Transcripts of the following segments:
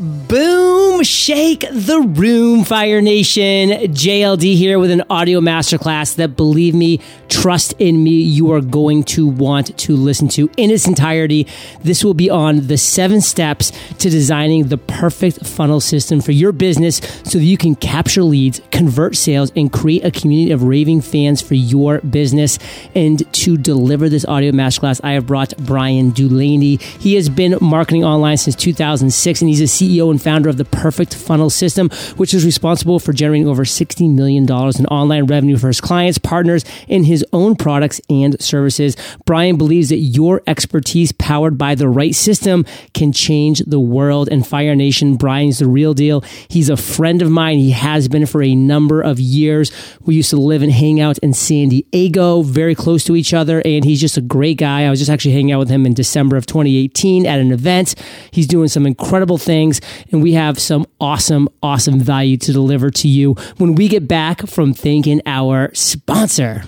Boom! Shake the room, Fire Nation. JLD here with an audio masterclass that, believe me, trust in me, you are going to want to listen to in its entirety. This will be on the seven steps to designing the perfect funnel system for your business so that you can capture leads, convert sales, and create a community of raving fans for your business. And to deliver this audio masterclass, I have brought Bryan Dulaney. He has been marketing online since 2006 and he's a CEO and founder of the Perfect Perfect funnel System, which is responsible for generating over $60 million in online revenue for his clients, partners, and his own products and services. Bryan believes that your expertise powered by the right system can change the world. And Fire Nation, Bryan's the real deal. He's a friend of mine. He has been for a number of years. We used to live and hang out in San Diego, very close to each other. And he's just a great guy. I was just actually hanging out with him in December of 2018 at an event. He's doing some incredible things and we have some awesome, awesome value to deliver to you when we get back from thanking our sponsor.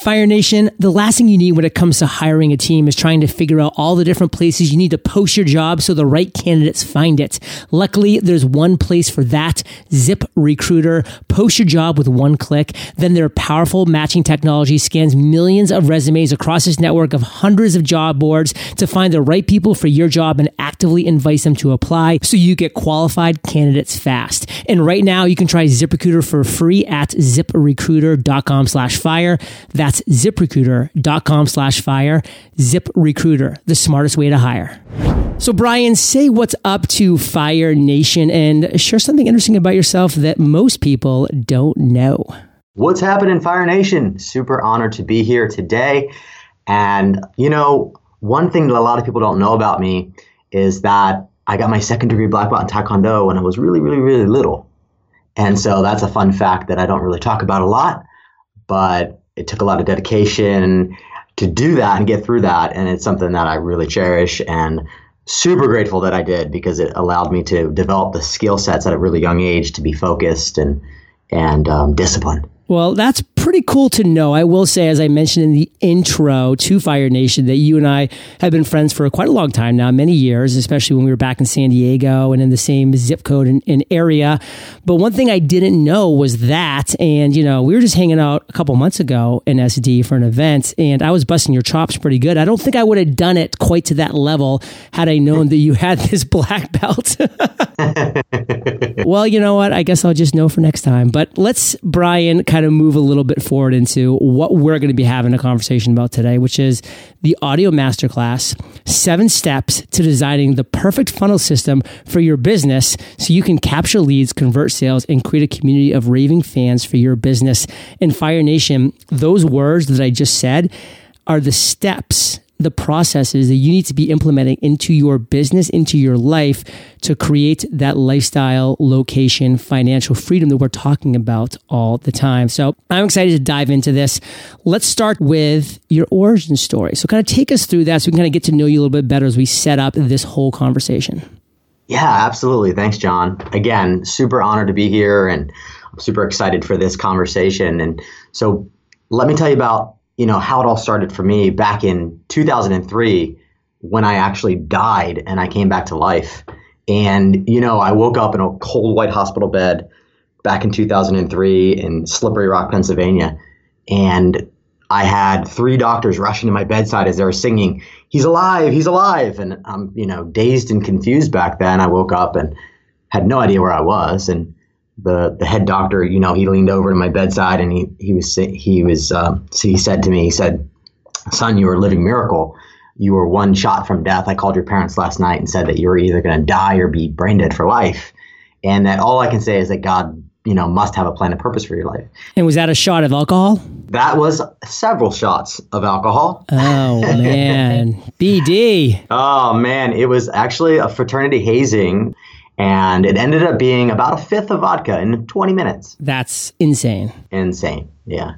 Fire Nation, the last thing you need when it comes to hiring a team is trying to figure out all the different places you need to post your job so the right candidates find it. Luckily, there's one place for that Zip Recruiter. Post your job with one click. Then their powerful matching technology scans millions of resumes across this network of hundreds of job boards to find the right people for your job and actively invite them to apply so you get qualified candidates fast. And right now, you can try ZipRecruiter for free at ziprecruiter.com slash fire. That's that's ziprecruiter.com slash fire. ZipRecruiter, the smartest way to hire. So, Bryan, say what's up to Fire Nation and share something interesting about yourself that most people don't know. What's happening, Fire Nation? Super honored to be here today. And, you know, one thing that a lot of people don't know about me is that I got my second degree black belt in Taekwondo when I was really, really, really little. And so that's a fun fact that I don't really talk about a lot. But it took a lot of dedication to do that and get through that. And it's something that I really cherish and super grateful that I did because it allowed me to develop the skill sets at a really young age to be focused and and um, disciplined. Well, that's pretty cool to know. I will say, as I mentioned in the intro to Fire Nation, that you and I have been friends for quite a long time now, many years, especially when we were back in San Diego and in the same zip code and, and area. But one thing I didn't know was that, and you know, we were just hanging out a couple months ago in SD for an event, and I was busting your chops pretty good. I don't think I would have done it quite to that level had I known that you had this black belt. well, you know what? I guess I'll just know for next time. But let's, Bryan, kind of move a little bit forward into what we're going to be having a conversation about today, which is the audio masterclass seven steps to designing the perfect funnel system for your business so you can capture leads, convert sales, and create a community of raving fans for your business. In Fire Nation, those words that I just said are the steps the processes that you need to be implementing into your business, into your life to create that lifestyle, location, financial freedom that we're talking about all the time. So I'm excited to dive into this. Let's start with your origin story. So kind of take us through that so we can kind of get to know you a little bit better as we set up this whole conversation. Yeah, absolutely. Thanks, John. Again, super honored to be here and I'm super excited for this conversation. And so let me tell you about you know, how it all started for me back in 2003 when I actually died and I came back to life. And, you know, I woke up in a cold white hospital bed back in 2003 in Slippery Rock, Pennsylvania. And I had three doctors rushing to my bedside as they were singing, He's alive, he's alive. And I'm, you know, dazed and confused back then. I woke up and had no idea where I was. And the the head doctor, you know, he leaned over to my bedside and he he was he was um, so he said to me, he said, "Son, you are a living miracle. You were one shot from death. I called your parents last night and said that you were either going to die or be brain dead for life, and that all I can say is that God." You know, must have a plan and purpose for your life. And was that a shot of alcohol? That was several shots of alcohol. Oh man, BD. Oh man, it was actually a fraternity hazing and it ended up being about a fifth of vodka in 20 minutes. That's insane. Insane, yeah.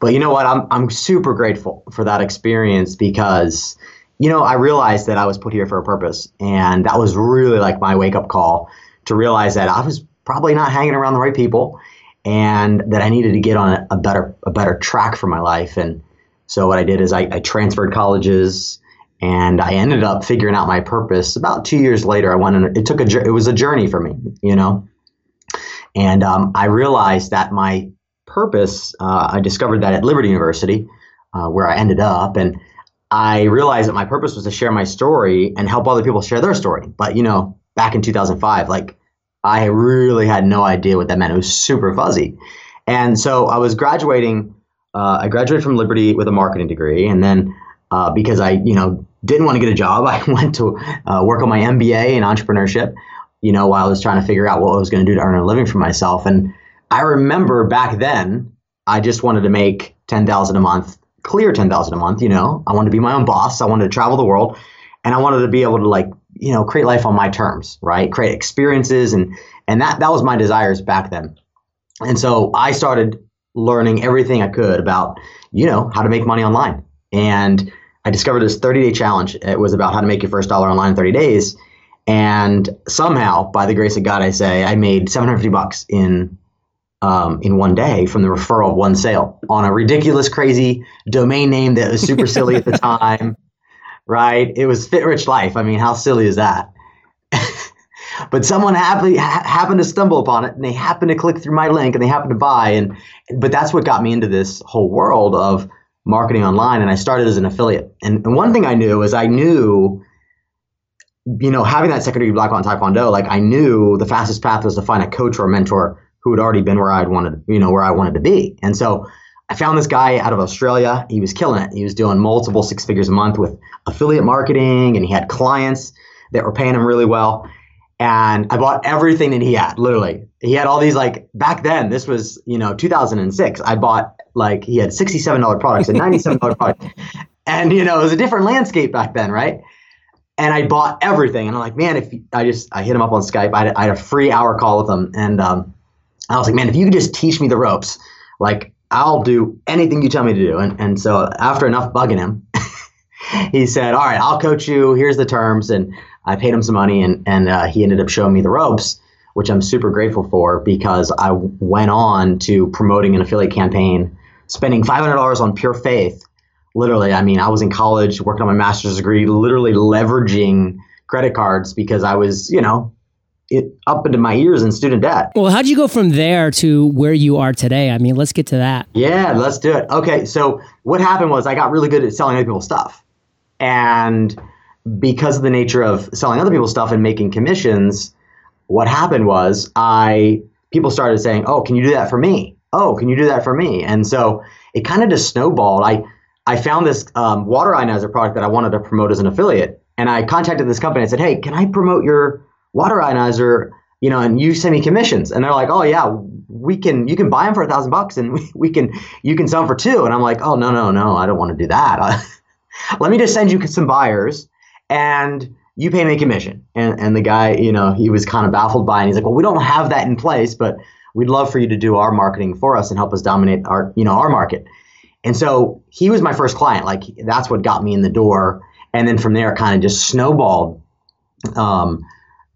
But you know what? I'm I'm super grateful for that experience because you know I realized that I was put here for a purpose, and that was really like my wake up call to realize that I was probably not hanging around the right people, and that I needed to get on a, a better a better track for my life. And so what I did is I, I transferred colleges and I ended up figuring out my purpose about two years later. I went it took a it was a journey for me, you know, and um, I realized that my purpose. Uh, I discovered that at Liberty University, uh, where I ended up, and I realized that my purpose was to share my story and help other people share their story. But you know, back in 2005, like I really had no idea what that meant. It was super fuzzy, and so I was graduating. Uh, I graduated from Liberty with a marketing degree, and then uh, because I, you know, didn't want to get a job, I went to uh, work on my MBA in entrepreneurship. You know, while I was trying to figure out what I was going to do to earn a living for myself, and I remember back then, I just wanted to make ten thousand a month, clear ten thousand a month. You know, I wanted to be my own boss. I wanted to travel the world, and I wanted to be able to like, you know, create life on my terms, right? Create experiences, and and that that was my desires back then. And so I started learning everything I could about, you know, how to make money online. And I discovered this 30 day challenge. It was about how to make your first dollar online in 30 days. And somehow, by the grace of God, I say, I made 750 bucks in um, in one day from the referral of one sale on a ridiculous, crazy domain name that was super silly at the time. Right? It was Fit Rich Life. I mean, how silly is that? but someone happily ha- happened to stumble upon it, and they happened to click through my link, and they happened to buy. And but that's what got me into this whole world of marketing online. And I started as an affiliate. And, and one thing I knew is I knew you know, having that second degree black belt in Taekwondo, like I knew the fastest path was to find a coach or a mentor who had already been where I'd wanted, you know, where I wanted to be. And so I found this guy out of Australia. He was killing it. He was doing multiple six figures a month with affiliate marketing, and he had clients that were paying him really well. And I bought everything that he had, literally. He had all these like back then. This was you know 2006. I bought like he had $67 products and $97 products, and you know it was a different landscape back then, right? and I bought everything. And I'm like, man, if I just I hit him up on Skype, I had, I had a free hour call with him, and um, I was like, man, if you could just teach me the ropes, like I'll do anything you tell me to do. And and so after enough bugging him, he said, all right, I'll coach you. Here's the terms, and I paid him some money, and and uh, he ended up showing me the ropes, which I'm super grateful for because I went on to promoting an affiliate campaign, spending $500 on pure faith. Literally, I mean, I was in college working on my master's degree, literally leveraging credit cards because I was, you know, it up into my ears in student debt. Well, how'd you go from there to where you are today? I mean, let's get to that. Yeah, let's do it. Okay, so what happened was I got really good at selling other people's stuff. And because of the nature of selling other people's stuff and making commissions, what happened was I people started saying, "Oh, can you do that for me? Oh, can you do that for me?" And so it kind of just snowballed. I I found this um, water ionizer product that I wanted to promote as an affiliate, and I contacted this company and said, "Hey, can I promote your water ionizer, you know, and you send me commissions. And they're like, oh yeah, we can, you can buy them for a thousand bucks and we, we can, you can sell them for two. And I'm like, oh no, no, no, I don't want to do that. Let me just send you some buyers and you pay me a commission. And, and the guy, you know, he was kind of baffled by it. And he's like, well, we don't have that in place, but we'd love for you to do our marketing for us and help us dominate our, you know, our market. And so he was my first client. Like that's what got me in the door. And then from there, kind of just snowballed. Um,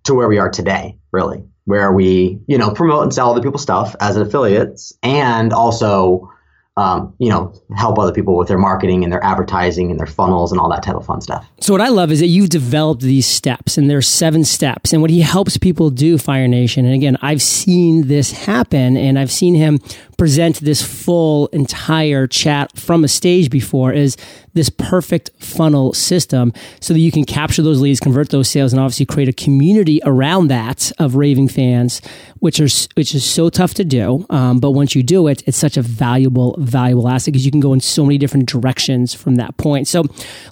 to where we are today, really, where we, you know, promote and sell other people's stuff as affiliates and also um, you know, help other people with their marketing and their advertising and their funnels and all that type of fun stuff. So what I love is that you've developed these steps and there's seven steps. And what he helps people do, Fire Nation, and again, I've seen this happen and I've seen him present this full entire chat from a stage before is this perfect funnel system so that you can capture those leads, convert those sales, and obviously create a community around that of raving fans, which are which is so tough to do. Um, but once you do it, it's such a valuable, valuable asset because you can go in so many different directions from that point. So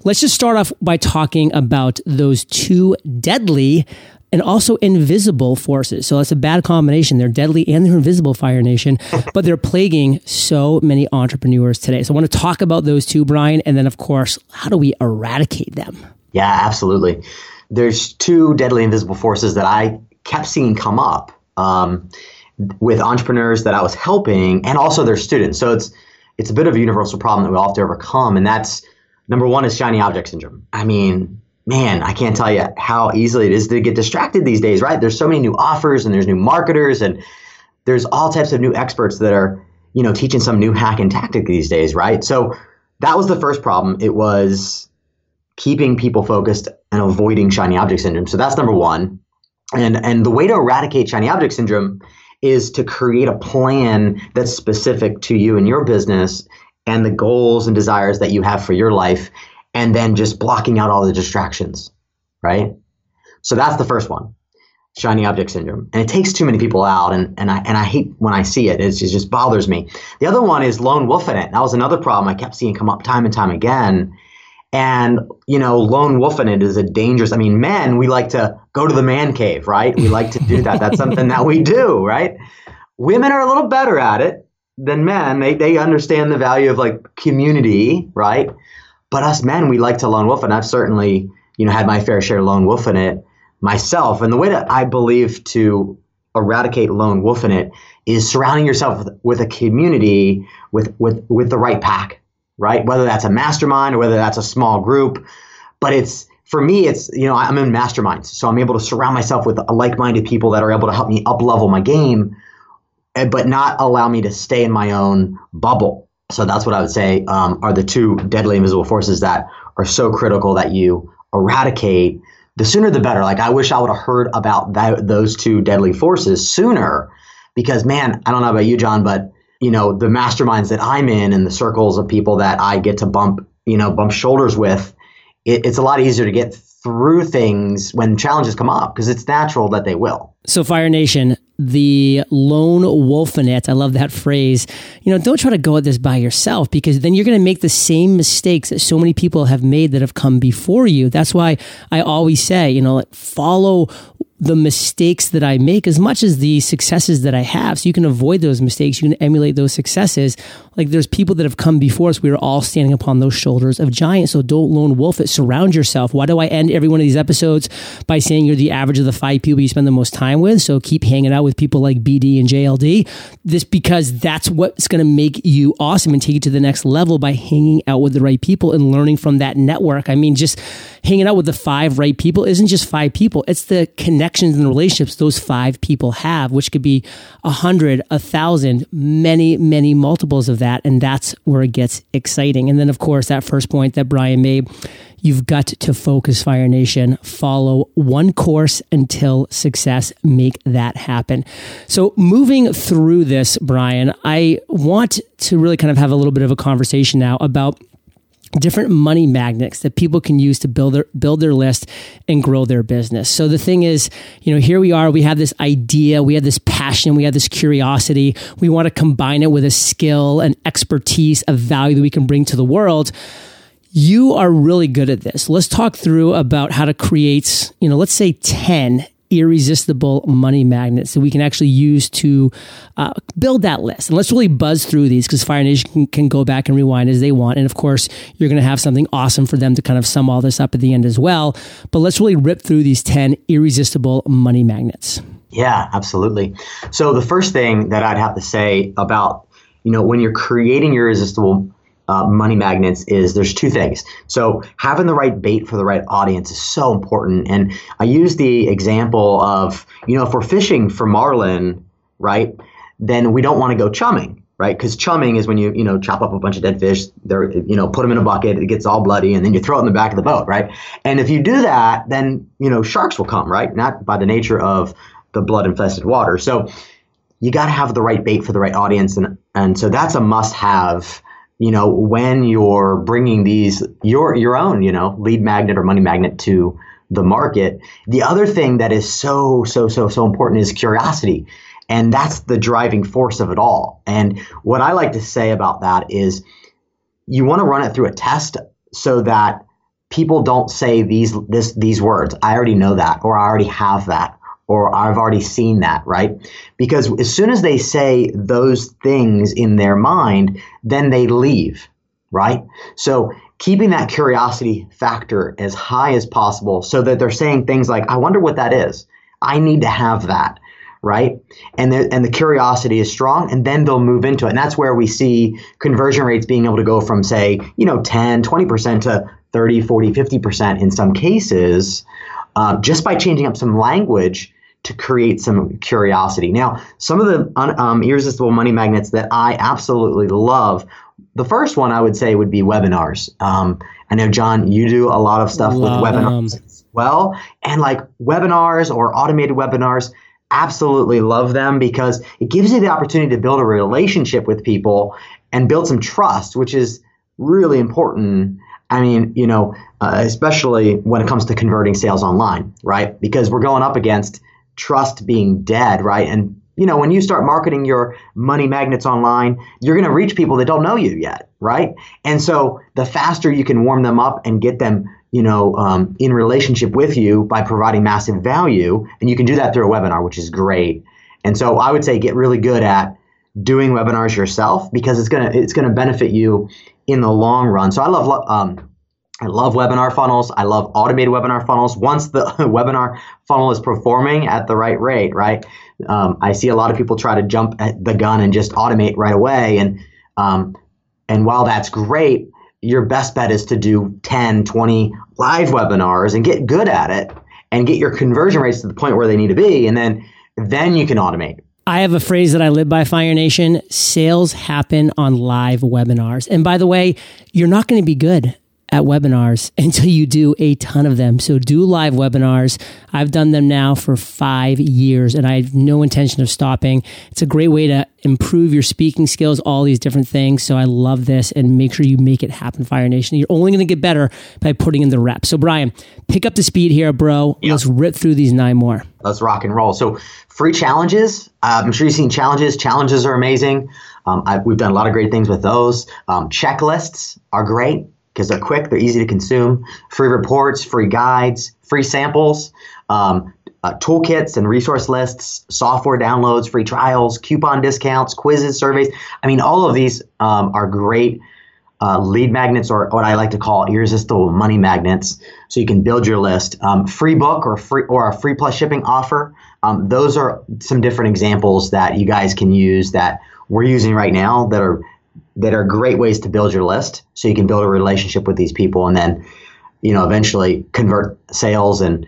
let's just start off by talking about those two deadly and also invisible forces. So that's a bad combination. They're deadly and they're invisible, Fire Nation, but they're plaguing so many entrepreneurs today. So I want to talk about those two, Bryan, and then, of course, how do we eradicate them? Yeah, absolutely. There's two deadly invisible forces that I kept seeing come up um, with entrepreneurs that I was helping and also their students. So it's it's a bit of a universal problem that we all have to overcome, and that's number one is shiny object syndrome. I mean, man, I can't tell you how easily it is to get distracted these days, right? There's so many new offers and there's new marketers and there's all types of new experts that are, you know, teaching some new hack and tactic these days, right? So that was the first problem. It was keeping people focused and avoiding shiny object syndrome. So that's number one. And and the way to eradicate shiny object syndrome is to create a plan that's specific to you and your business and the goals and desires that you have for your life and then just blocking out all the distractions, right? So that's the first one. Shiny object syndrome. And it takes too many people out and, and I and I hate when I see it. It's, it just bothers me. The other one is lone wolfing it. That was another problem I kept seeing come up time and time again and, you know, lone wolfing it is a dangerous, I mean, men, we like to go to the man cave, right? We like to do that. That's something that we do, right? Women are a little better at it than men. They, they understand the value of like community, right? But us men, we like to lone wolf. And I've certainly, you know, had my fair share of lone wolfing it myself. And the way that I believe to eradicate lone wolfing it is surrounding yourself with, with a community with, with, with the right pack right? Whether that's a mastermind or whether that's a small group. But it's for me, it's you know I'm in masterminds, so I'm able to surround myself with like-minded people that are able to help me up level my game, but not allow me to stay in my own bubble. So that's what I would say um, are the two deadly invisible forces that are so critical that you eradicate. The sooner the better. Like I wish I would have heard about that, those two deadly forces sooner, because man, I don't know about you, John, but you know the masterminds that i'm in and the circles of people that i get to bump you know bump shoulders with it, it's a lot easier to get through things when challenges come up because it's natural that they will. So fire nation the lone wolf in it i love that phrase you know don't try to go at this by yourself because then you're going to make the same mistakes that so many people have made that have come before you. That's why i always say you know follow the mistakes that I make as much as the successes that I have. So you can avoid those mistakes. You can emulate those successes. Like there's people that have come before us. We are all standing upon those shoulders of giants. So don't lone wolf it. Surround yourself. Why do I end every one of these episodes by saying you're the average of the five people you spend the most time with? So keep hanging out with people like BD and JLD. This because that's what's going to make you awesome and take you to the next level by hanging out with the right people and learning from that network. I mean, just hanging out with the five right people isn't just five people. It's the connections and relationships those five people have, which could be a hundred, a thousand, many, many multiples of that. And that's where it gets exciting. And then, of course, that first point that Bryan made, you've got to focus Fire Nation, follow one course until success, make that happen. So moving through this, Bryan, I want to really kind of have a little bit of a conversation now about different money magnets that people can use to build their build their list and grow their business. So the thing is, you know, here we are, we have this idea, we have this passion, we have this curiosity. We want to combine it with a skill and expertise, a value that we can bring to the world. You are really good at this. Let's talk through about how to create, you know, let's say 10 irresistible money magnets that we can actually use to uh, build that list. And let's really buzz through these because Fire Nation can, can, go back and rewind as they want. And of course, you're going to have something awesome for them to kind of sum all this up at the end as well. But let's really rip through these 10 irresistible money magnets. Yeah, absolutely. So the first thing that I'd have to say about, you know, when you're creating your irresistible uh, money magnets is there's two things. So having the right bait for the right audience is so important. And I use the example of, you know, if we're fishing for marlin, right, then we don't want to go chumming, right? Because chumming is when you, you know, chop up a bunch of dead fish, they're, you know, put them in a bucket, it gets all bloody, and then you throw it in the back of the boat, right? And if you do that, then, you know, sharks will come, right? Not by the nature of the blood infested water. So you got to have the right bait for the right audience. And, and so that's a must have you know, when you're bringing these your your own, you know, lead magnet or money magnet to the market. The other thing that is so so so so important is curiosity. And that's the driving force of it all. And what I like to say about that is you want to run it through a test so that people don't say these this these words. I already know that or I already have that or I've already seen that, right? Because as soon as they say those things in their mind, then they leave, right? So keeping that curiosity factor as high as possible so that they're saying things like, I wonder what that is. I need to have that, right? And the, and the curiosity is strong, and then they'll move into it. And that's where we see conversion rates being able to go from, say, you know, 10, 20% to 30, 40, 50% in some cases. Uh, just by changing up some language to create some curiosity. Now, some of the um, irresistible money magnets that I absolutely love, the first one I would say would be webinars. Um, I know John, you do a lot of stuff Love with webinars them. as well, and like webinars or automated webinars. Absolutely love them because it gives you the opportunity to build a relationship with people and build some trust, which is really important. I mean, you know, uh, especially when it comes to converting sales online, right? Because we're going up against trust being dead, right? And you know, when you start marketing your money magnets online, you're going to reach people that don't know you yet, right? And so the faster you can warm them up and get them, you know, um, in relationship with you by providing massive value, and you can do that through a webinar, which is great. And so I would say get really good at doing webinars yourself because it's gonna it's gonna benefit you in the long run. So I love um, I love webinar funnels. I love automated webinar funnels. Once the webinar funnel is performing at the right rate, right? Um, I see a lot of people try to jump at the gun and just automate right away. And um, and while that's great, your best bet is to do 10, 20 live webinars and get good at it and get your conversion rates to the point where they need to be. And then then you can automate. I have a phrase that I live by, Fire Nation. Sales happen on live webinars. And by the way, you're not going to be good at webinars until you do a ton of them. So do live webinars. I've done them now for five years and I have no intention of stopping. It's a great way to improve your speaking skills, all these different things. So I love this and make sure you make it happen, Fire Nation. You're only going to get better by putting in the reps. So Bryan, pick up the speed here, bro. Let's rip through these nine more. Let's rock and roll. So free challenges. Uh, I'm sure you've seen challenges. Challenges are amazing. Um, we've done a lot of great things with those. Um, checklists are great because they're quick, they're easy to consume. Free reports, free guides, free samples, um, uh, toolkits and resource lists, software downloads, free trials, coupon discounts, quizzes, surveys. I mean, all of these um, are great uh, lead magnets or what I like to call irresistible money magnets. So you can build your list. Um, free book or free or a free plus shipping offer. Um, those are some different examples that you guys can use that we're using right now that are that are great ways to build your list so you can build a relationship with these people and then you know eventually convert sales. And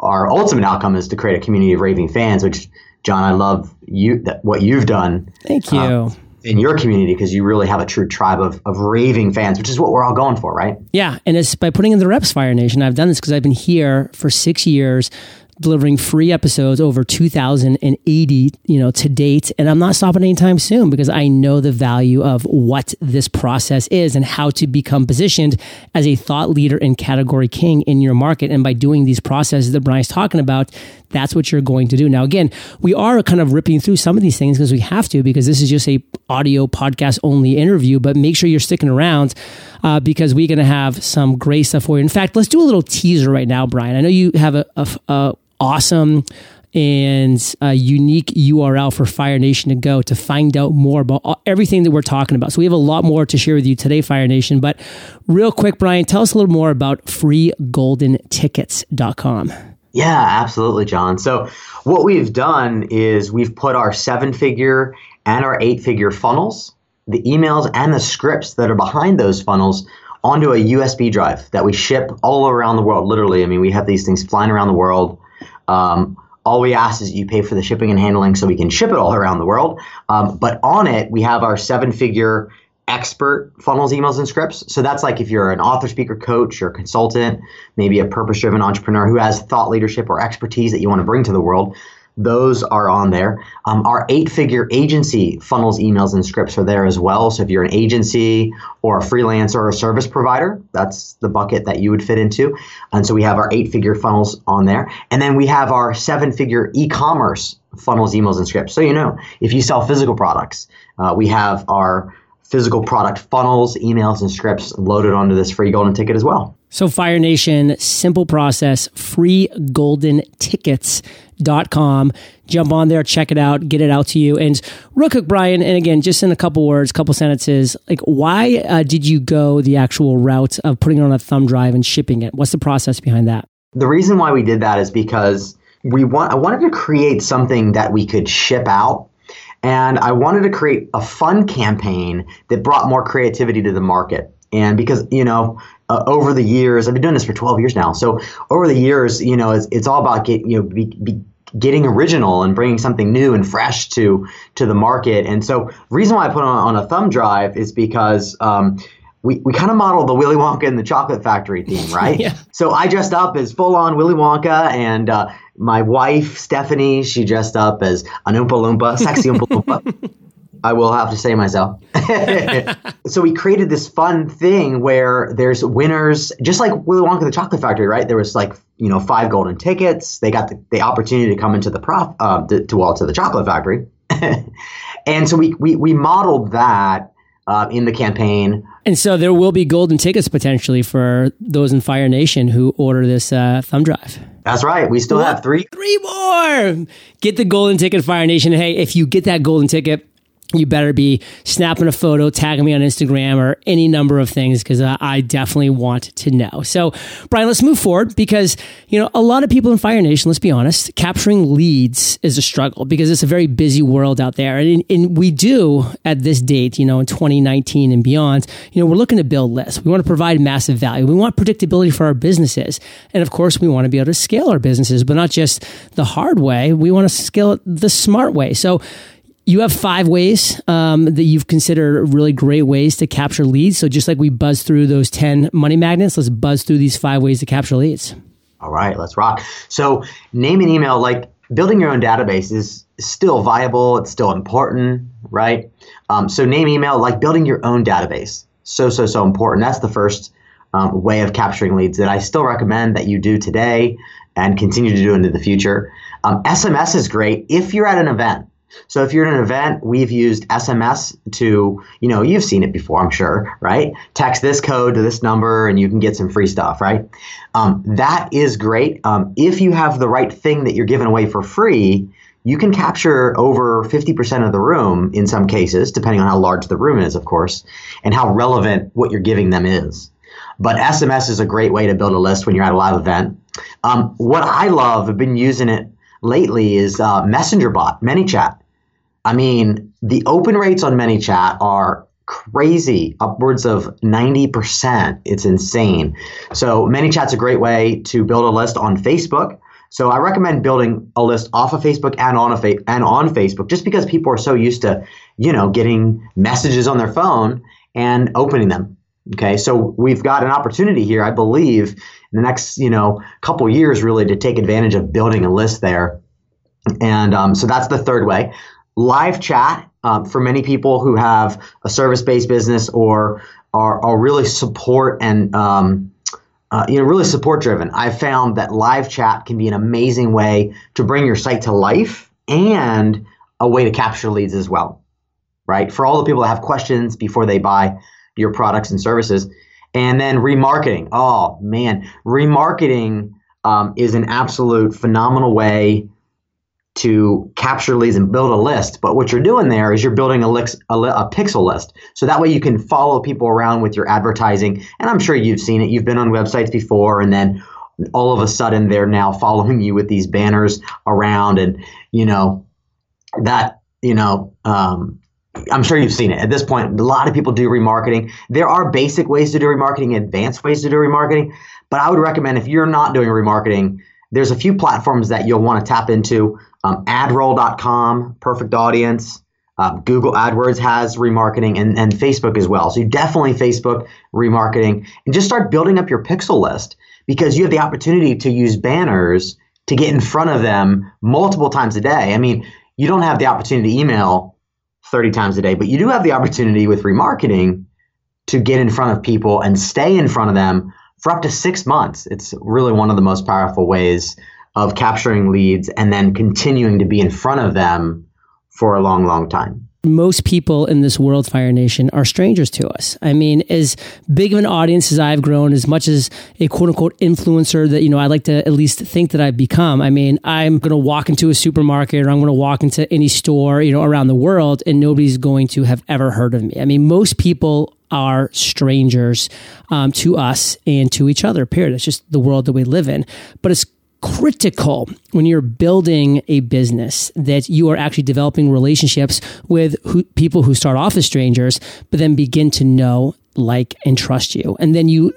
our ultimate outcome is to create a community of raving fans which john i love you that what you've done thank you. um, in your community because you really have a true tribe of, of raving fans which is what we're all going for right? Yeah and it's by putting in the reps fire nation. I've done this because i've been here for six years delivering free episodes over 2080 you know to date. And i'm not stopping anytime soon because i know the value of what this process is and how to become positioned as a thought leader and category king in your market. And by doing these processes that bryan's talking about that's what you're going to do. Now again we are kind of ripping through some of these things because we have to because this is just a audio podcast only interview but make sure you're sticking around uh, because we're going to have some great stuff for you. In fact let's do a little teaser right now bryan. I know you have a, a, a awesome and a unique URL for Fire Nation to go to find out more about everything that we're talking about. So we have a lot more to share with you today, Fire Nation. But real quick, Bryan, tell us a little more about freegoldentickets.com. Yeah, absolutely, John. So what we've done is we've put our seven figure and our eight figure funnels, the emails and the scripts that are behind those funnels onto a USB drive that we ship all around the world. Literally, I mean, we have these things flying around the world um, all we ask is you pay for the shipping and handling so we can ship it all around the world. Um, but on it, we have our seven figure expert funnels, emails, and scripts. So that's like if you're an author, speaker, coach, or consultant, maybe a purpose driven entrepreneur who has thought leadership or expertise that you want to bring to the world those are on there. Um, our eight figure agency funnels, emails, and scripts are there as well. So if you're an agency or a freelancer or a service provider, that's the bucket that you would fit into. And so we have our eight figure funnels on there. And then we have our seven figure e commerce funnels, emails, and scripts. So you know, if you sell physical products, uh, we have our physical product funnels, emails, and scripts loaded onto this free golden ticket as well. So, Fire Nation, simple process, free golden tickets.com. Jump on there, check it out, get it out to you. And real quick, Bryan, and again, just in a couple words, couple sentences, like why uh, did you go the actual route of putting it on a thumb drive and shipping it? What's the process behind that? The reason why we did that is because we want I wanted to create something that we could ship out and I wanted to create a fun campaign that brought more creativity to the market. And because, you know, uh, over the years, I've been doing this for 12 years now. So over the years, you know, it's, it's all about get, you know, be, be getting original and bringing something new and fresh to to the market. And so, reason why I put on, on a thumb drive is because um, we, we kind of modeled the Willy Wonka and the Chocolate Factory theme, right? yeah. So I dressed up as full on Willy Wonka, and uh, my wife Stephanie, she dressed up as an Oompa Loompa, sexy Oompa Loompa. I will have to say myself. so we created this fun thing where there's winners, just like Willy Wonka the Chocolate Factory, right? There was like you know five golden tickets. They got the, the opportunity to come into the prof uh, to, to well to the Chocolate Factory, and so we we we modeled that uh, in the campaign. And so there will be golden tickets potentially for those in Fire Nation who order this uh, thumb drive. That's right. We still what? have three. Three more. Get the golden ticket, Fire Nation. Hey, if you get that golden ticket, you better be snapping a photo, tagging me on Instagram or any number of things because uh, I definitely want to know. So, Bryan, let's move forward because, you know, a lot of people in Fire Nation, let's be honest, capturing leads is a struggle because it's a very busy world out there. And, and we do at this date, you know, in 2019 and beyond, you know, we're looking to build lists. We want to provide massive value. We want predictability for our businesses. And of course, we want to be able to scale our businesses, but not just the hard way. We want to scale it the smart way. So, you have five ways um, that you've considered really great ways to capture leads. So just like we buzz through those 10 money magnets, let's buzz through these five ways to capture leads. All right, let's rock. So name and email, like building your own database is still viable. It's still important, right? Um, so name, email, like building your own database. So, so, so important. That's the first um, way of capturing leads that I still recommend that you do today and continue to do into the future. Um, SMS is great if you're at an event. So if you're at an event, we've used SMS to, you know, you've seen it before, I'm sure, right? Text this code to this number and you can get some free stuff, right? Um, that is great. Um, if you have the right thing that you're giving away for free, you can capture over 50% of the room in some cases, depending on how large the room is, of course, and how relevant what you're giving them is. But SMS is a great way to build a list when you're at a live event. Um, what I love, I've been using it lately is uh, Messenger bot, ManyChat. I mean, the open rates on ManyChat are crazy, upwards of 90%. It's insane. So ManyChat's a great way to build a list on Facebook. So I recommend building a list off of Facebook and on a fa- and on Facebook just because people are so used to, you know, getting messages on their phone and opening them. Okay, so we've got an opportunity here, I believe, in the next you know couple years, really to take advantage of building a list there. And um, so that's the third way. Live chat um, for many people who have a service-based business or are, are really support and um, uh, you know really support driven. I've found that live chat can be an amazing way to bring your site to life and a way to capture leads as well. Right for all the people that have questions before they buy your products and services. And then remarketing. Oh man, remarketing um, is an absolute phenomenal way to capture leads and build a list. But what you're doing there is you're building a, list, a, a, pixel list. So that way you can follow people around with your advertising. And I'm sure you've seen it. You've been on websites before, and then all of a sudden they're now following you with these banners around, and you know that you know um, I'm sure you've seen it. At this point, a lot of people do remarketing. There are basic ways to do remarketing, advanced ways to do remarketing, but I would recommend if you're not doing remarketing, there's a few platforms that you'll want to tap into. Um, adroll.com, perfect audience. Uh, Google AdWords has remarketing and, and Facebook as well. So you definitely Facebook remarketing and just start building up your pixel list because you have the opportunity to use banners to get in front of them multiple times a day. I mean, you don't have the opportunity to email 30 times a day, but you do have the opportunity with remarketing to get in front of people and stay in front of them for up to six months. It's really one of the most powerful ways of capturing leads and then continuing to be in front of them for a long, long time most people in this world, Fire Nation, are strangers to us. I mean, as big of an audience as I've grown, as much as a quote unquote influencer that, you know, I like to at least think that I've become. I mean, I'm going to walk into a supermarket or I'm going to walk into any store, you know, around the world and nobody's going to have ever heard of me. I mean, most people are strangers um, to us and to each other, period. It's just the world that we live in. But it's critical when you're building a business that you are actually developing relationships with who, people who start off as strangers, but then begin to know, like, and trust you. And then you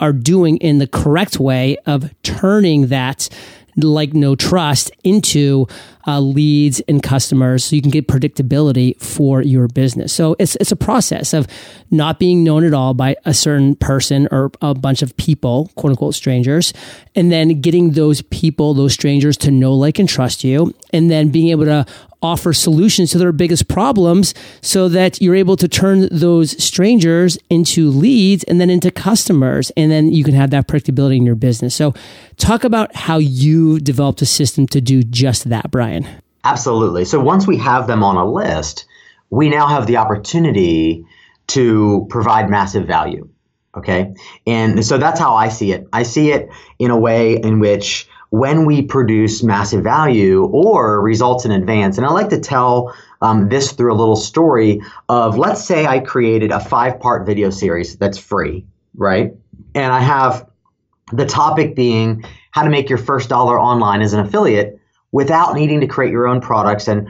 are doing in the correct way of turning that like no trust into uh, leads and customers so you can get predictability for your business. So it's, it's a process of not being known at all by a certain person or a bunch of people, quote unquote strangers, and then getting those people, those strangers to know, like, and trust you, and then being able to offer solutions to their biggest problems so that you're able to turn those strangers into leads and then into customers. And then you can have that predictability in your business. So talk about how you developed a system to do just that, Bryan. Absolutely. So once we have them on a list, we now have the opportunity to provide massive value. Okay. And so that's how I see it. I see it in a way in which when we produce massive value or results in advance. And I like to tell um, this through a little story of let's say I created a five part video series that's free, right? And I have the topic being how to make your first dollar online as an affiliate without needing to create your own products and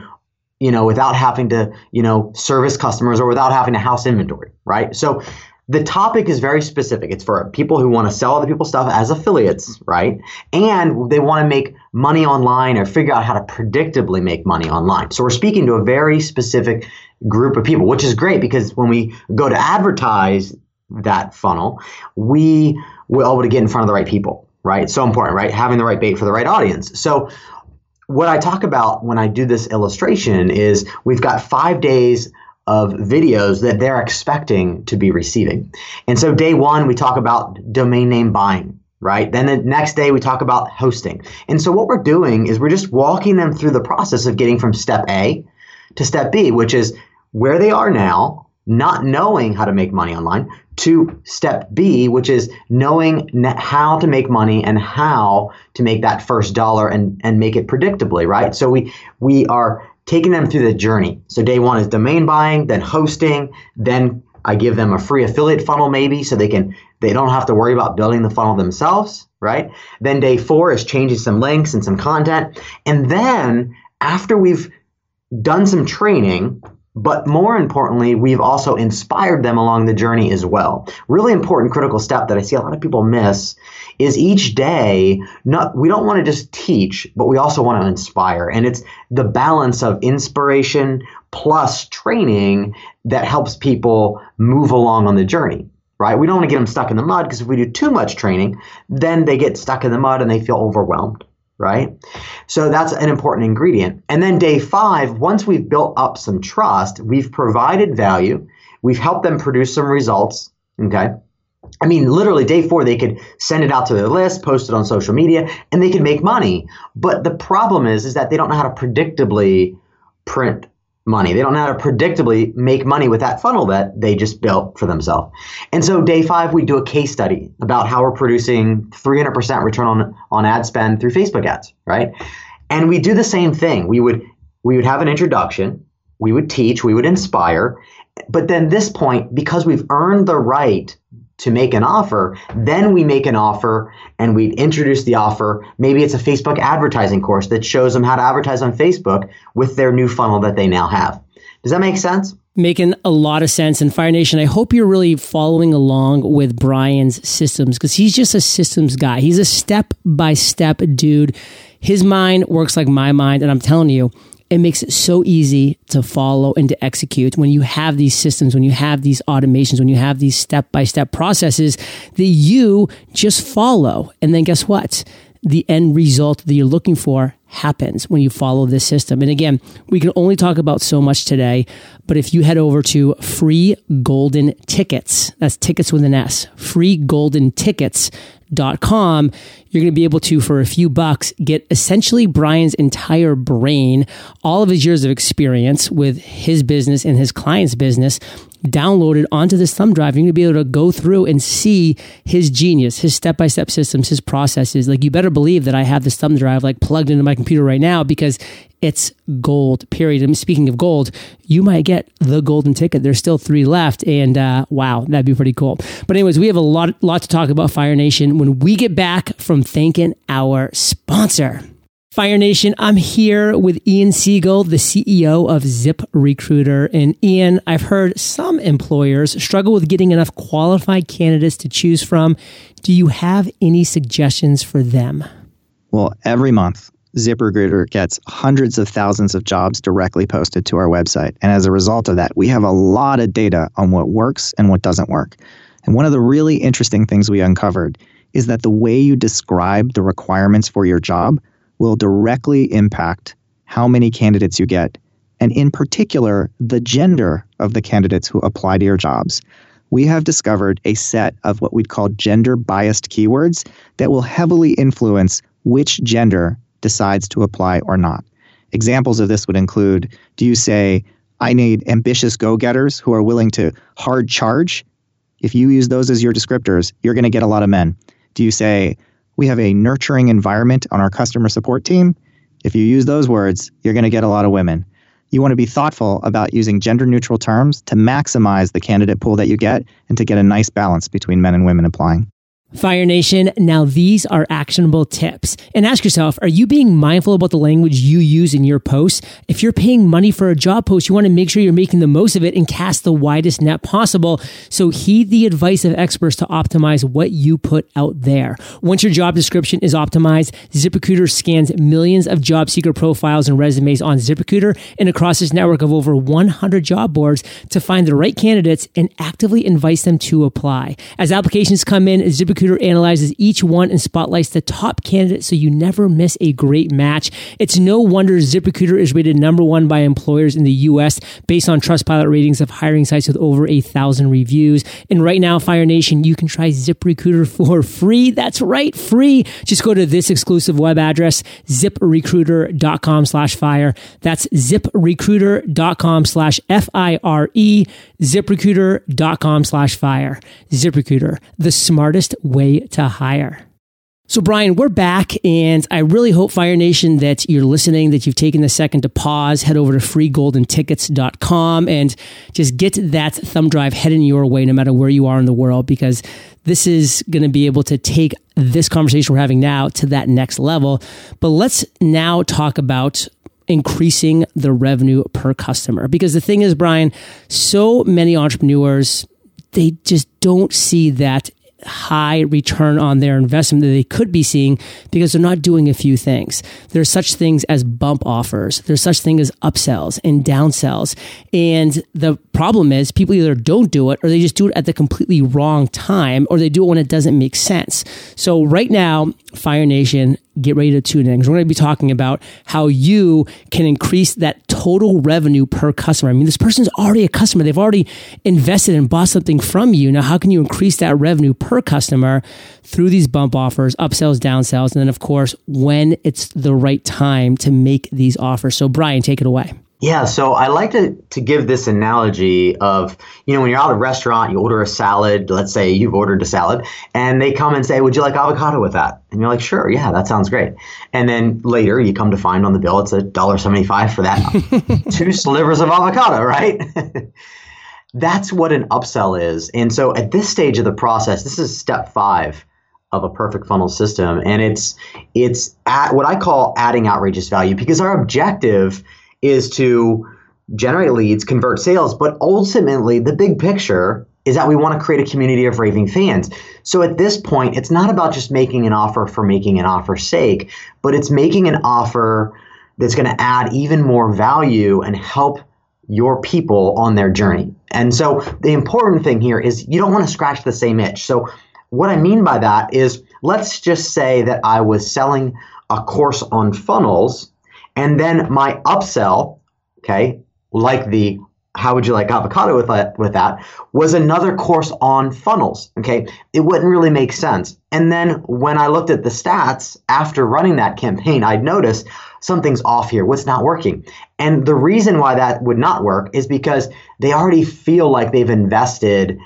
you know without having to you know service customers or without having to house inventory right so the topic is very specific. It's for people who want to sell other people's stuff as affiliates, right? And they want to make money online or figure out how to predictably make money online. So we're speaking to a very specific group of people, which is great because when we go to advertise that funnel, we will able to get in front of the right people, right? So important, right? Having the right bait for the right audience. So what I talk about when I do this illustration is we've got five days of videos that they're expecting to be receiving. And so day one, we talk about domain name buying, right? Then the next day, we talk about hosting. And so what we're doing is we're just walking them through the process of getting from step A to step B, which is where they are now, not knowing how to make money online, to step B, which is knowing how to make money and how to make that first dollar and, and make it predictably, right? So we we are taking them through the journey. So day one is domain buying, then hosting, then I give them a free affiliate funnel maybe so they can they don't have to worry about building the funnel themselves, right? Then day 4 is changing some links and some content. And then after we've done some training, but more importantly, we've also inspired them along the journey as well. Really important critical step that I see a lot of people miss is each day, not, we don't want to just teach, but we also want to inspire. And it's the balance of inspiration plus training that helps people move along on the journey right? We don't want to get them stuck in the mud because if we do too much training, then they get stuck in the mud and they feel overwhelmed right? So that's an important ingredient. And then day five, once we've built up some trust, we've provided value, we've helped them produce some results, okay? I mean, literally, day four, they could send it out to their list, post it on social media, and they could make money. But the problem is, is that they don't know how to predictably print money. They don't know how to predictably make money with that funnel that they just built for themselves. And so day five, we do a case study about how we're producing 300% return on, on ad spend through Facebook ads, right? And we do the same thing. We would we would have an introduction, we would teach, we would inspire, but then this point, because we've earned the right to make an offer, then we make an offer and we introduce the offer. Maybe it's a Facebook advertising course that shows them how to advertise on Facebook with their new funnel that they now have. Does that make sense? Making a lot of sense. And Fire Nation, I hope you're really following along with Bryan's systems because he's just a systems guy. He's a step by step dude. His mind works like my mind. And I'm telling you, it makes it so easy to follow and to execute when you have these systems, when you have these automations, when you have these step by step processes that you just follow. And then guess what? The end result that you're looking for happens when you follow this system. And again, we can only talk about so much today, but if you head over to free golden tickets, that's tickets with an S, free golden tickets com, you're going to be able to, for a few bucks, get essentially Bryan's entire brain, all of his years of experience with his business and his client's business downloaded onto this thumb drive. You're going to be able to go through and see his genius, his step by step systems, his processes. Like, you better believe that I have this thumb drive like plugged into my computer right now because it's gold, period. And speaking of gold, you might get the golden ticket. There's still three left. And uh, wow, that'd be pretty cool. But, anyways, we have a lot, lot to talk about Fire Nation when we get back from thanking our sponsor. Fire Nation, I'm here with Ian Siegel, the CEO of Zip Recruiter. And Ian, I've heard some employers struggle with getting enough qualified candidates to choose from. Do you have any suggestions for them? Well, every month, ZipRecruiter gets hundreds of thousands of jobs directly posted to our website. And as a result of that, we have a lot of data on what works and what doesn't work. And one of the really interesting things we uncovered is that the way you describe the requirements for your job will directly impact how many candidates you get, and in particular, the gender of the candidates who apply to your jobs. We have discovered a set of what we'd call gender biased keywords that will heavily influence which gender decides to apply or not. Examples of this would include do you say, I need ambitious go getters who are willing to hard charge? If you use those as your descriptors, you're going to get a lot of men. Do you say, we have a nurturing environment on our customer support team? If you use those words, you're going to get a lot of women. You want to be thoughtful about using gender neutral terms to maximize the candidate pool that you get and to get a nice balance between men and women applying. Fire Nation, now these are actionable tips. And ask yourself, are you being mindful about the language you use in your posts? If you're paying money for a job post, you want to make sure you're making the most of it and cast the widest net possible. So heed the advice of experts to optimize what you put out there. Once your job description is optimized, ZipRecruiter scans millions of job seeker profiles and resumes on ZipRecruiter and across its network of over 100 job boards to find the right candidates and actively invites them to apply. As applications come in, ZipRecruiter ZipRecruiter analyzes each one and spotlights the top candidate so you never miss a great match. It's no wonder ZipRecruiter is rated number one by employers in the US based on Trustpilot ratings of hiring sites with over a thousand reviews. And right now, Fire Nation, you can try ZipRecruiter for free. That's right, free. Just go to this exclusive web address, ziprecruiter.com slash fire. That's ziprecruiter.com slash F-I-R-E, ziprecruiter.com slash fire. ZipRecruiter, the smartest way to hire. So, Bryan, we're back, and I really hope, Fire Nation, that you're listening, that you've taken the second to pause, head over to freegoldentickets.com, and just get that thumb drive heading your way no matter where you are in the world, because this is going to be able to take this conversation we're having now to that next level. But let's now talk about increasing the revenue per customer. Because the thing is, Bryan, so many entrepreneurs, they just don't see that high return on their investment that they could be seeing because they're not doing a few things. There's such things as bump offers. There's such thing as upsells and downsells. And the problem is people either don't do it or they just do it at the completely wrong time or they do it when it doesn't make sense. So right now, Fire Nation, get ready to tune in because we're going to be talking about how you can increase that total revenue per customer. I mean, this person's already a customer. They've already invested and bought something from you. Now, how can you increase that revenue per customer through these bump offers, upsells, downsells, and then, of course, when it's the right time to make these offers? So, Bryan, take it away. Yeah, so I like to, to give this analogy of, you know, when you're out at a restaurant, you order a salad, let's say you've ordered a salad, and they come and say, Would you like avocado with that? And you're like, Sure, yeah, that sounds great. And then later you come to find on the bill it's a dollar seventy five for that two slivers of avocado, right? That's what an upsell is. And so at this stage of the process, this is step five of a perfect funnel system. And it's it's at what I call adding outrageous value because our objective is to generate leads, convert sales, but ultimately the big picture is that we want to create a community of raving fans. So at this point, it's not about just making an offer for making an offer's sake, but it's making an offer that's going to add even more value and help your people on their journey. And so the important thing here is you don't want to scratch the same itch. So what I mean by that is let's just say that I was selling a course on funnels and then my upsell, okay, like the how would you like avocado with that with that was another course on funnels okay? It wouldn't really make sense. And then when i looked at the stats after running that campaign i'd noticed something's off here. What's not working? And the reason why that would not work is because they already feel like they've invested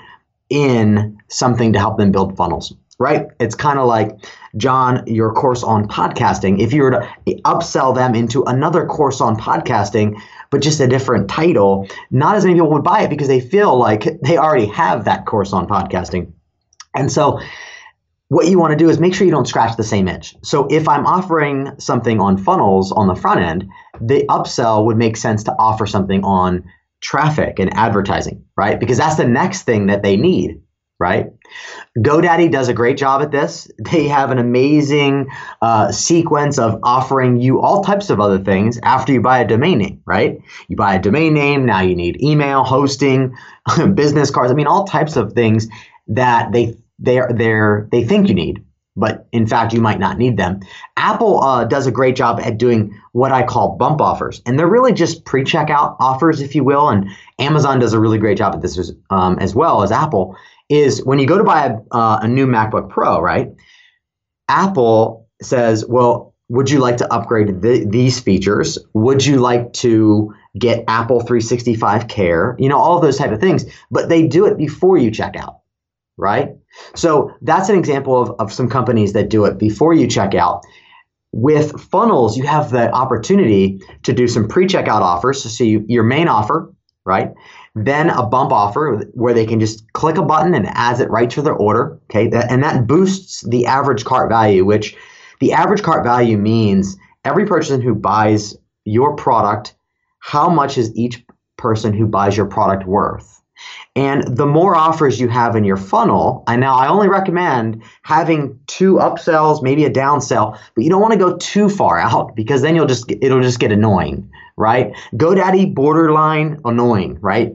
in something to help them build funnels right it's kind of like John, your course on podcasting, if you were to upsell them into another course on podcasting, but just a different title, not as many people would buy it because they feel like they already have that course on podcasting. And so, what you want to do is make sure you don't scratch the same itch. So, if I'm offering something on funnels on the front end, the upsell would make sense to offer something on traffic and advertising, right? Because that's the next thing that they need, right? GoDaddy does a great job at this. They have an amazing uh, sequence of offering you all types of other things after you buy a domain name, right? You buy a domain name, now you need email, hosting, business cards. I mean, all types of things that they they're, they're, they think you need but in fact, you might not need them. Apple uh, does a great job at doing what I call bump offers, and they're really just pre checkout offers, if you will. And Amazon does a really great job at this as, um, as well as Apple. Is when you go to buy a, uh, a new MacBook Pro, right? Apple says, well, would you like to upgrade the, these features? Would you like to get Apple 365 Care? You know, all those type of things. But they do it before you check out, right? So that's an example of, of some companies that do it before you check out. With funnels, you have the opportunity to do some pre-checkout offers. So you, your main offer, right? Then a bump offer where they can just click a button and adds it right to their order. Okay, and that boosts the average cart value, which the average cart value means every person who buys your product, how much is each person who buys your product worth? And the more offers you have in your funnel, and now I only recommend having two upsells, maybe a downsell, but you don't want to go too far out because then you'll just it'll just get annoying, right? GoDaddy borderline annoying, right?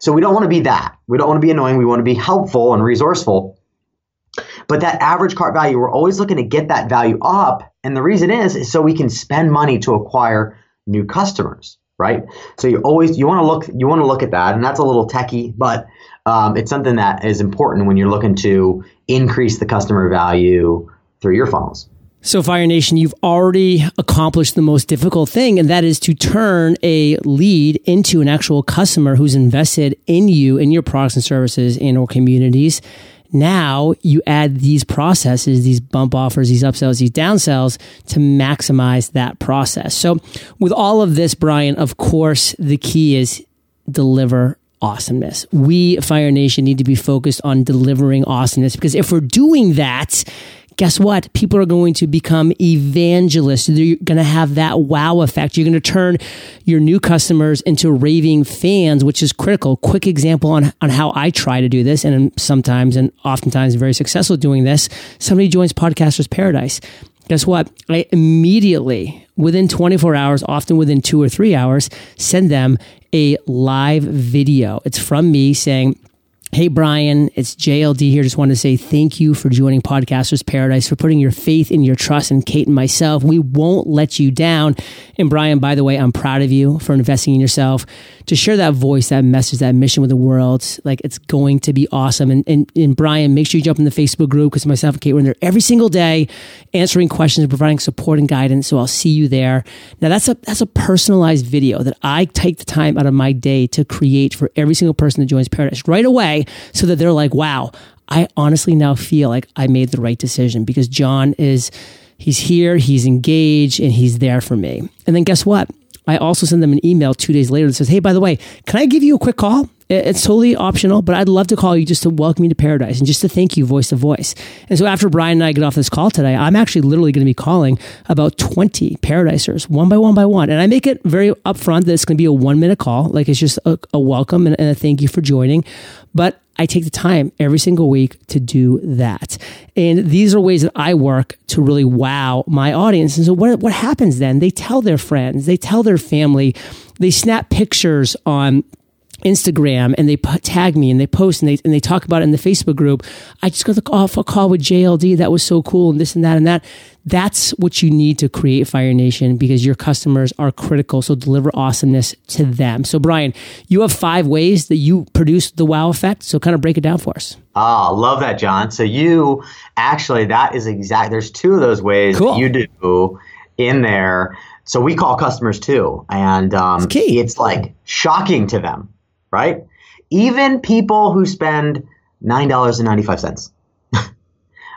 So we don't want to be that. We don't want to be annoying. We want to be helpful and resourceful. But that average cart value, we're always looking to get that value up. And the reason is, is so we can spend money to acquire new customers right? So you always you want to look you want to look at that, and that's a little techy, but um, it's something that is important when you're looking to increase the customer value through your funnels. So, Fire Nation, you've already accomplished the most difficult thing, and that is to turn a lead into an actual customer who's invested in you, in your products and services, and or communities. Now you add these processes, these bump offers, these upsells, these downsells to maximize that process. So with all of this, Bryan, of course, the key is deliver awesomeness. We, Fire Nation, need to be focused on delivering awesomeness because if we're doing that, guess what? People are going to become evangelists. They're going to have that wow effect. You're going to turn your new customers into raving fans, which is critical. Quick example on, on how I try to do this, and sometimes and oftentimes very successful doing this. Somebody joins Podcasters Paradise. Guess what? I immediately, within 24 hours, often within two or three hours, send them a live video. It's from me saying, Hey, Bryan, it's JLD here. Just want to say thank you for joining Podcasters Paradise, for putting your faith and your trust in Kate and myself. We won't let you down. And Bryan, by the way, I'm proud of you for investing in yourself to share that voice, that message, that mission with the world. Like it's going to be awesome. And, and, and Bryan, make sure you jump in the Facebook group because myself and Kate were in there every single day answering questions and providing support and guidance. So I'll see you there. Now that's a, that's a personalized video that I take the time out of my day to create for every single person that joins Paradise right away so that they're like, wow, I honestly now feel like I made the right decision because John is, he's here, he's engaged, and he's there for me. And then guess what? I also send them an email two days later that says, hey, by the way, can I give you a quick call? It's totally optional, but I'd love to call you just to welcome you to paradise and just to thank you voice to voice. And so after Bryan and I get off this call today, I'm actually literally going to be calling about 20 paradisers one by one by one. And I make it very upfront that it's going to be a one minute call. Like it's just a, a welcome and, and a thank you for joining. But I take the time every single week to do that. And these are ways that I work to really wow my audience. And so what, what happens then? They tell their friends, they tell their family, they snap pictures on Instagram and they tag me and they post and they, and they talk about it in the Facebook group. I just got off a call with JLD. That was so cool and this and that and that. That's what you need to create Fire Nation because your customers are critical. So deliver awesomeness to them. So Bryan, you have five ways that you produce the wow effect. So kind of break it down for us. Ah, love that, John. So you actually, that is exact. There's two of those ways cool. you do in there. So we call customers too. And um, it's like shocking to them right? Even people who spend $9.95,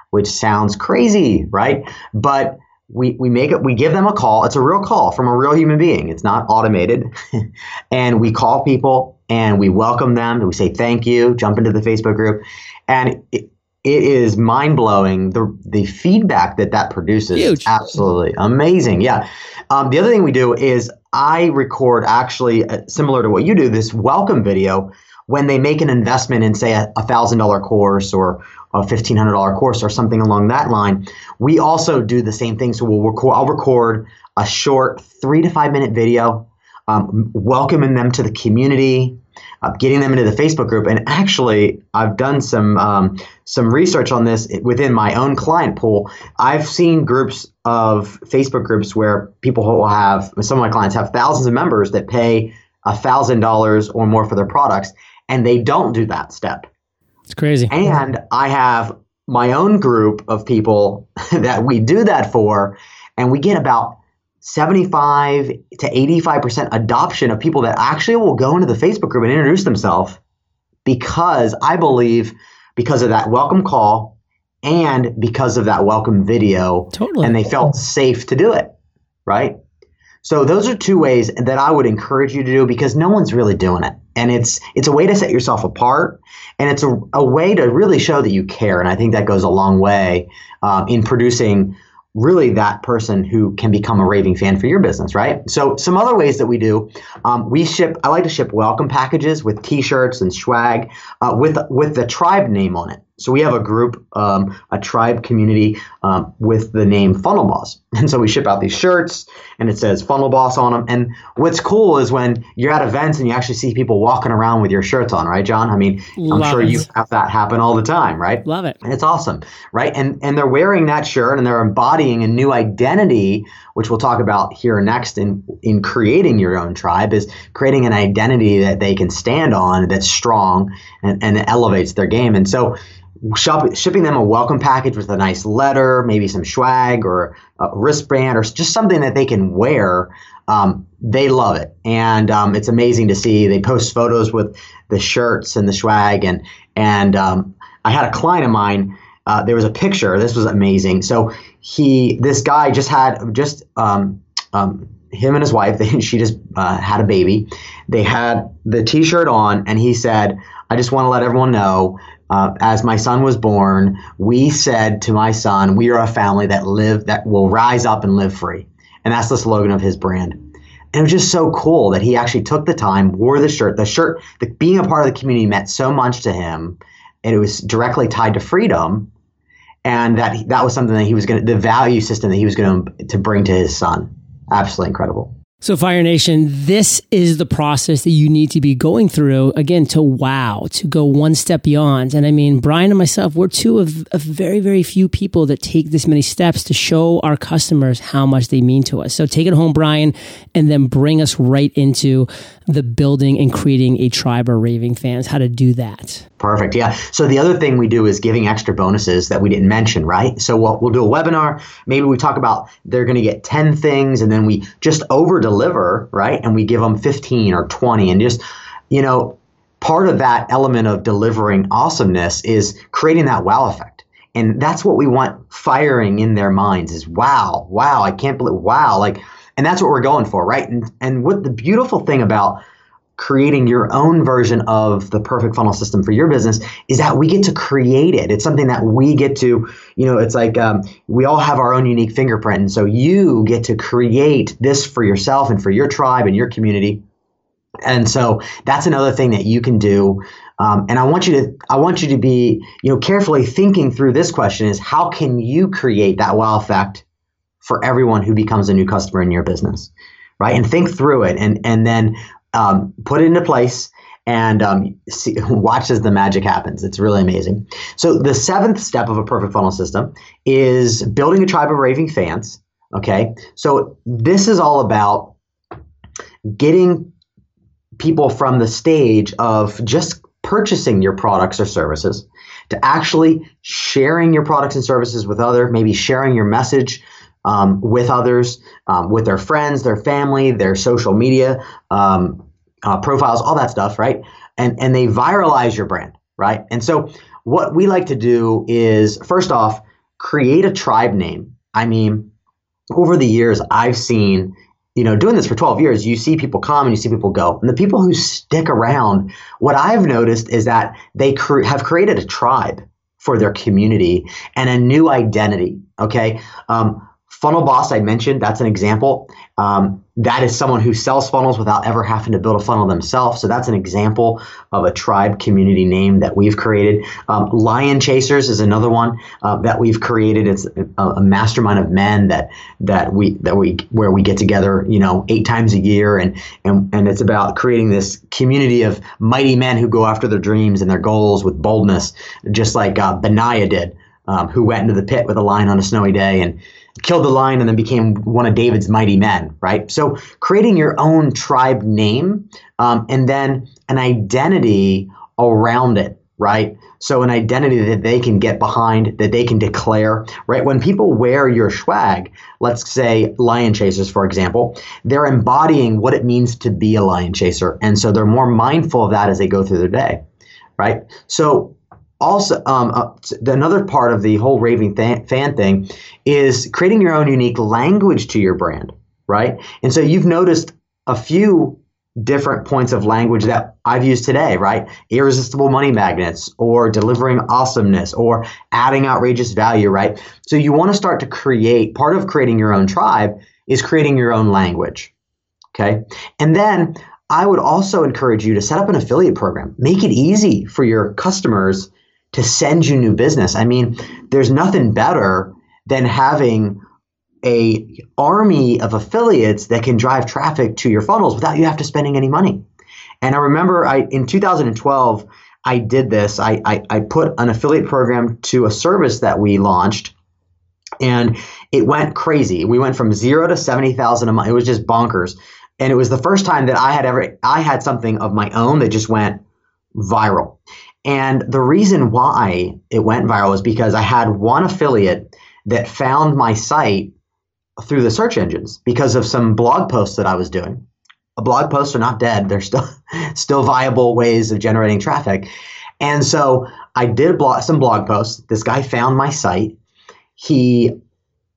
which sounds crazy, right? But we, we make it, we give them a call. It's a real call from a real human being. It's not automated. and we call people and we welcome them. and We say thank you, jump into the Facebook group. And it, it is mind blowing the the feedback that that produces. Huge. Absolutely amazing. Yeah. Um, the other thing we do is I record actually uh, similar to what you do this welcome video when they make an investment in, say, a thousand dollar course or a fifteen hundred dollar course or something along that line, we also do the same thing. So we'll record. I'll record a short three to five minute video, um, welcoming them to the community, uh, getting them into the Facebook group. And actually, I've done some um, some research on this within my own client pool. I've seen groups of Facebook groups where people will have some of my clients have thousands of members that pay a thousand dollars or more for their products, and they don't do that step. It's crazy. And I have my own group of people that we do that for, and we get about 75 to 85% adoption of people that actually will go into the Facebook group and introduce themselves because I believe because of that welcome call and because of that welcome video. Totally. And they felt safe to do it, right? So those are two ways that I would encourage you to do because no one's really doing it. And it's it's a way to set yourself apart and it's a, a way to really show that you care. And I think that goes a long way um, in producing really that person who can become a raving fan for your business, right? So some other ways that we do, um, we ship. I like to ship welcome packages with T-shirts and swag uh, with with the tribe name on it. So we have a group, um, a tribe community um, with the name Funnel Boss, and so we ship out these shirts, and it says Funnel Boss on them. And what's cool is when you're at events and you actually see people walking around with your shirts on, right, John? I mean, Love I'm sure it. you have that happen all the time, right? Love it. And it's awesome, right? And and they're wearing that shirt and they're embodying a new identity, which we'll talk about here next in in creating your own tribe is creating an identity that they can stand on that's strong and, and elevates their game. And so shop, shipping them a welcome package with a nice letter, maybe some swag or a wristband or just something that they can wear. Um, they love it, and um, it's amazing to see. They post photos with the shirts and the swag, and and um, I had a client of mine. Uh, there was a picture. This was amazing. So he, this guy, just had just um, um, him and his wife. They, she just uh, had a baby. They had the T-shirt on, and he said, "I just want to let everyone know uh, as my son was born, we said to my son, we are a family that live that will rise up and live free. And that's the slogan of his brand. And it was just so cool that he actually took the time, wore the shirt. The shirt, the, being a part of the community meant so much to him, and it was directly tied to freedom. And that that was something that he was going to, the value system that he was going to, to bring to his son. Absolutely incredible. So, Fire Nation, this is the process that you need to be going through again to wow, to go one step beyond. And I mean, Bryan and myself, we're two of, of very, very few people that take this many steps to show our customers how much they mean to us. So, take it home, Bryan, and then bring us right into the building and creating a tribe of raving fans, how to do that. Perfect. Yeah. So the other thing we do is giving extra bonuses that we didn't mention, right? So we'll, we'll do a webinar. Maybe we talk about they're going to get 10 things and then we just over deliver, right? And we give them 15 or 20 and just, you know, part of that element of delivering awesomeness is creating that wow effect. And that's what we want firing in their minds is wow, wow, I can't believe, wow. Like, and that's what we're going for, right? And, and what the beautiful thing about creating your own version of the perfect funnel system for your business is that we get to create it. It's something that we get to, you know, it's like um, we all have our own unique fingerprint. And so you get to create this for yourself and for your tribe and your community. And so that's another thing that you can do. Um, and I want you to, I want you to be, you know, carefully thinking through this question: is how can you create that wow effect for everyone who becomes a new customer in your business, right? And think through it, and and then um, put it into place and um, see, watch as the magic happens. It's really amazing. So the seventh step of a perfect funnel system is building a tribe of raving fans. Okay, so this is all about getting people from the stage of just purchasing your products or services to actually sharing your products and services with other, maybe sharing your message um, with others, um, with their friends, their family, their social media um, uh, profiles, all that stuff, right? And and they viralize your brand, right? And so what we like to do is first off create a tribe name. I mean, over the years, I've seen. You know, doing this for 12 years, you see people come and you see people go. And the people who stick around, what I've noticed is that they cre- have created a tribe for their community and a new identity. Okay. Um, Funnel Boss, I mentioned, that's an example. Um, that is someone who sells funnels without ever having to build a funnel themselves. So that's an example of a tribe community name that we've created. Um, Lion Chasers is another one uh, that we've created. It's a, a, mastermind of men that that we that we where we get together, you know, eight times a year, and and and it's about creating this community of mighty men who go after their dreams and their goals with boldness, just like uh, Benaiah did, um, who went into the pit with a lion on a snowy day and killed the lion and then became one of David's mighty men, right? So creating your own tribe name um, and then an identity around it, right? So an identity that they can get behind, that they can declare, right? When people wear your swag, let's say lion chasers, for example, they're embodying what it means to be a lion chaser. And so they're more mindful of that as they go through their day, right? So also um, uh, another part of the whole raving fan, fan thing is creating your own unique language to your brand right and so you've noticed a few different points of language that I've used today, right? Irresistible money magnets or delivering awesomeness or adding outrageous value, right? So you want to start to create part of creating your own tribe is creating your own language. Okay. And then I would also encourage you to set up an affiliate program. Make it easy for your customers to send you new business. I mean, there's nothing better than having a army of affiliates that can drive traffic to your funnels without you have to spending any money. And I remember I in 2012 I did this. I, I, I put an affiliate program to a service that we launched and it went crazy. We went from zero to 70,000 a month. It was just bonkers. And it was the first time that I had ever, I had something of my own that just went viral. And the reason why it went viral is because I had one affiliate that found my site through the search engines because of some blog posts that I was doing. Blog posts are not dead; they're still still viable ways of generating traffic. And so I did blog, some blog posts. This guy found my site. He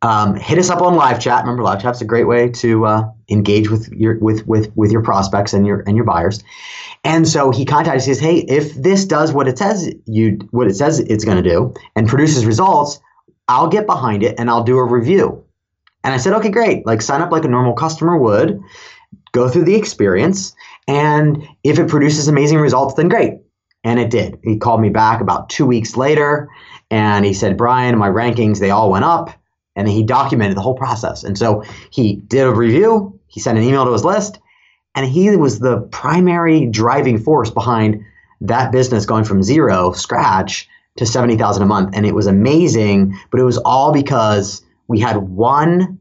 um, hit us up on live chat. Remember, live chat's a great way to uh, engage with your with with with your prospects and your and your buyers. And so he contacted says, "Hey, if this does what it says you what it says it's going to do and produces results, I'll get behind it and I'll do a review." And I said, "Okay, great. Like sign up like a normal customer would, go through the experience, and if it produces amazing results, then great." And it did. He called me back about 2 weeks later and he said, "Bryan, my rankings they all went up." And he documented the whole process. And so he did a review, he sent an email to his list, and he was the primary driving force behind that business going from zero, scratch, to 70,000 a month. And it was amazing, but it was all because we had one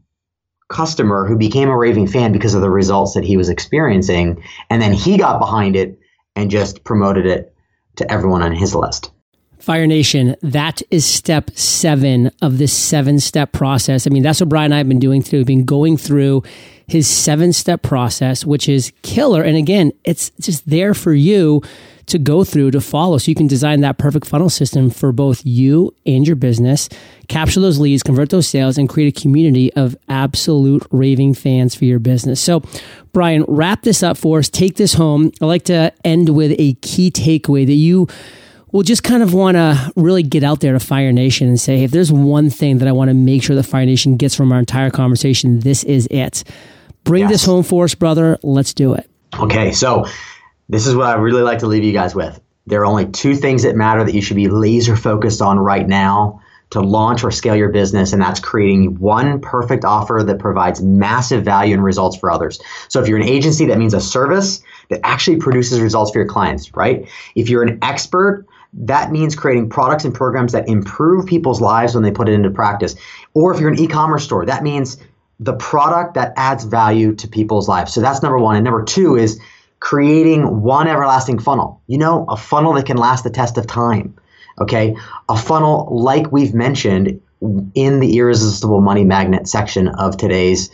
customer who became a raving fan because of the results that he was experiencing. And then he got behind it and just promoted it to everyone on his list. Fire Nation, that is step seven of this seven step process. I mean, that's what Bryan and I have been doing through. We've been going through his seven step process, which is killer. And again, it's just there for you to go through to follow so you can design that perfect funnel system for both you and your business, capture those leads, convert those sales, and create a community of absolute raving fans for your business. So, Bryan, wrap this up for us. Take this home. I like to end with a key takeaway that you We'll just kind of want to really get out there to Fire Nation and say, if there's one thing that I want to make sure the Fire Nation gets from our entire conversation, this is it. Bring yes. this home for us, brother. Let's do it. Okay, so this is what I really like to leave you guys with. There are only two things that matter that you should be laser focused on right now to launch or scale your business, and that's creating one perfect offer that provides massive value and results for others. So, if you're an agency, that means a service that actually produces results for your clients, right? If you're an expert, that means creating products and programs that improve people's lives when they put it into practice. Or if you're an e commerce store, that means the product that adds value to people's lives. So that's number one. And number two is creating one everlasting funnel. You know, a funnel that can last the test of time. Okay. A funnel like we've mentioned in the irresistible money magnet section of today's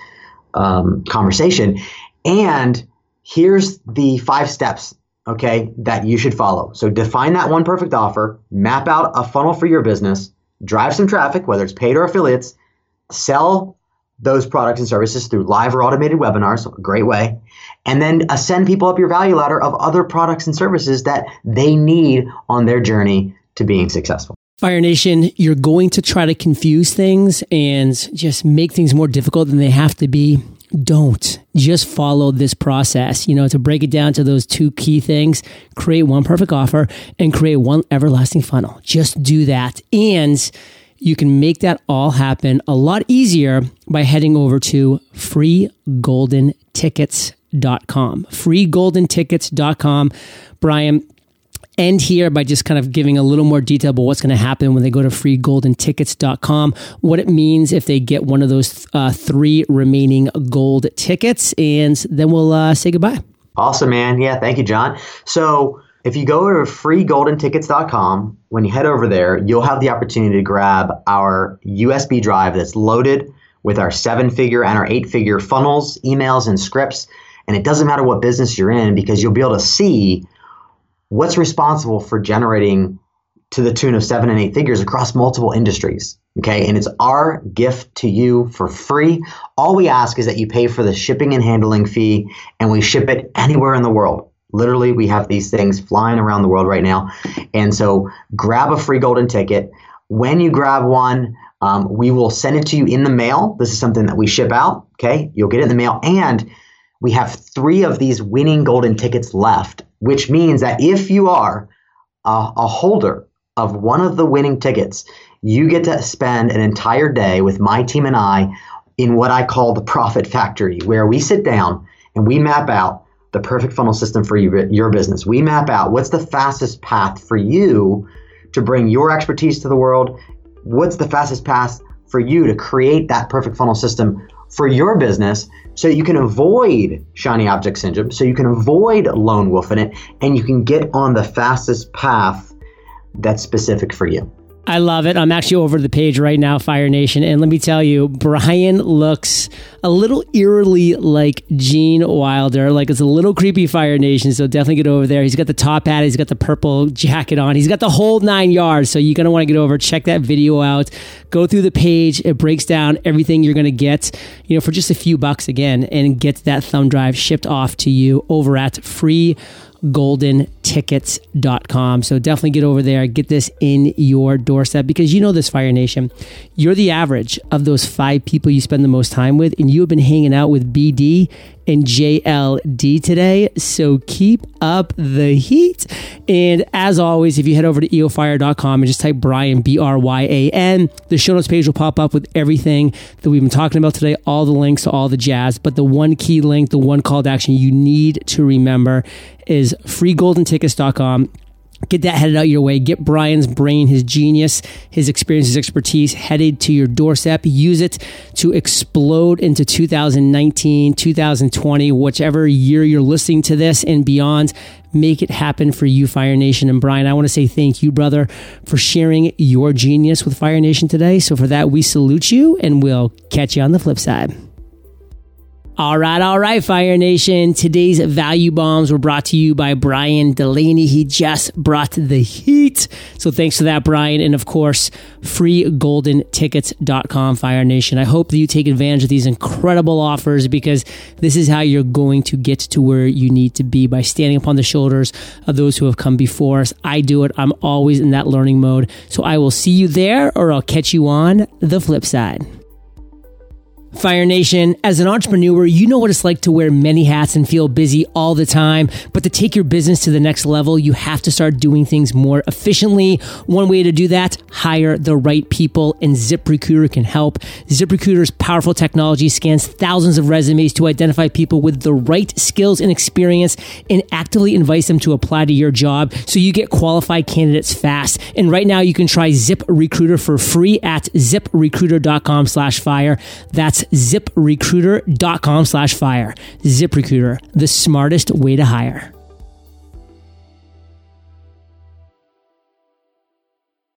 um, conversation. And here's the five steps okay, that you should follow. So define that one perfect offer, map out a funnel for your business, drive some traffic, whether it's paid or affiliates, sell those products and services through live or automated webinars, a great way, and then ascend people up your value ladder of other products and services that they need on their journey to being successful. Fire Nation, you're going to try to confuse things and just make things more difficult than they have to be. Don't just follow this process. You know, to break it down to those two key things, create one perfect offer and create one everlasting funnel. Just do that. And you can make that all happen a lot easier by heading over to freegoldentickets.com. Freegoldentickets.com. Bryan, end here by just kind of giving a little more detail about what's going to happen when they go to freegoldentickets.com, what it means if they get one of those uh, three remaining gold tickets, and then we'll uh, say goodbye. Awesome, man. Yeah, thank you, John. So if you go to freegoldentickets.com, when you head over there, you'll have the opportunity to grab our USB drive that's loaded with our seven figure and our eight figure funnels, emails, and scripts. And it doesn't matter what business you're in because you'll be able to see what's responsible for generating to the tune of seven and eight figures across multiple industries. Okay. And it's our gift to you for free. All we ask is that you pay for the shipping and handling fee and we ship it anywhere in the world. Literally, we have these things flying around the world right now. And so grab a free golden ticket. When you grab one, um, we will send it to you in the mail. This is something that we ship out. Okay. You'll get it in the mail. And we have three of these winning golden tickets left which means that if you are a, a holder of one of the winning tickets, you get to spend an entire day with my team and I in what I call the profit factory, where we sit down and we map out the perfect funnel system for you, your business. We map out what's the fastest path for you to bring your expertise to the world. What's the fastest path for you to create that perfect funnel system for your business so you can avoid shiny object syndrome, so you can avoid lone wolf in it, and you can get on the fastest path that's specific for you. I love it. I'm actually over the page right now, Fire Nation. And let me tell you, Bryan looks a little eerily like Gene Wilder. Like it's a little creepy, Fire Nation. So definitely get over there. He's got the top hat, he's got the purple jacket on, he's got the whole nine yards. So you're going to want to get over, check that video out, go through the page. It breaks down everything you're going to get, you know, for just a few bucks again, and get that thumb drive shipped off to you over at free goldentickets.com. So definitely get over there, get this in your doorstep because you know this Fire Nation. You're the average of those five people you spend the most time with, and you have been hanging out with BD and JLD today. So keep up the heat. And as always, if you head over to eofire.com and just type Bryan, B R Y A N, the show notes page will pop up with everything that we've been talking about today, all the links to all the jazz. But the one key link, the one call to action you need to remember is freegoldentickets.com Get that headed out your way. Get Bryan's brain, his genius, his experience, his expertise headed to your doorstep. Use it to explode into 2019, 2020, whichever year you're listening to this and beyond. Make it happen for you, Fire Nation. And Bryan, I want to say thank you, brother, for sharing your genius with Fire Nation today. So for that, we salute you and we'll catch you on the flip side. All right, all right, Fire Nation. Today's value bombs were brought to you by Bryan Dulaney. He just brought the heat. So thanks for that, Bryan. And of course, freegoldentickets.com, Fire Nation. I hope that you take advantage of these incredible offers because this is how you're going to get to where you need to be by standing upon the shoulders of those who have come before us. I do it. I'm always in that learning mode. So I will see you there or I'll catch you on the flip side. Fire Nation, as an entrepreneur, you know what it's like to wear many hats and feel busy all the time. But to take your business to the next level, you have to start doing things more efficiently. One way to do that, hire the right people, and ZipRecruiter can help. ZipRecruiter's powerful technology scans thousands of resumes to identify people with the right skills and experience and actively invites them to apply to your job so you get qualified candidates fast. And right now you can try ZipRecruiter for free at ziprecruiter.com slash fire. That's ziprecruiter.com slash fire. ZipRecruiter, the smartest way to hire.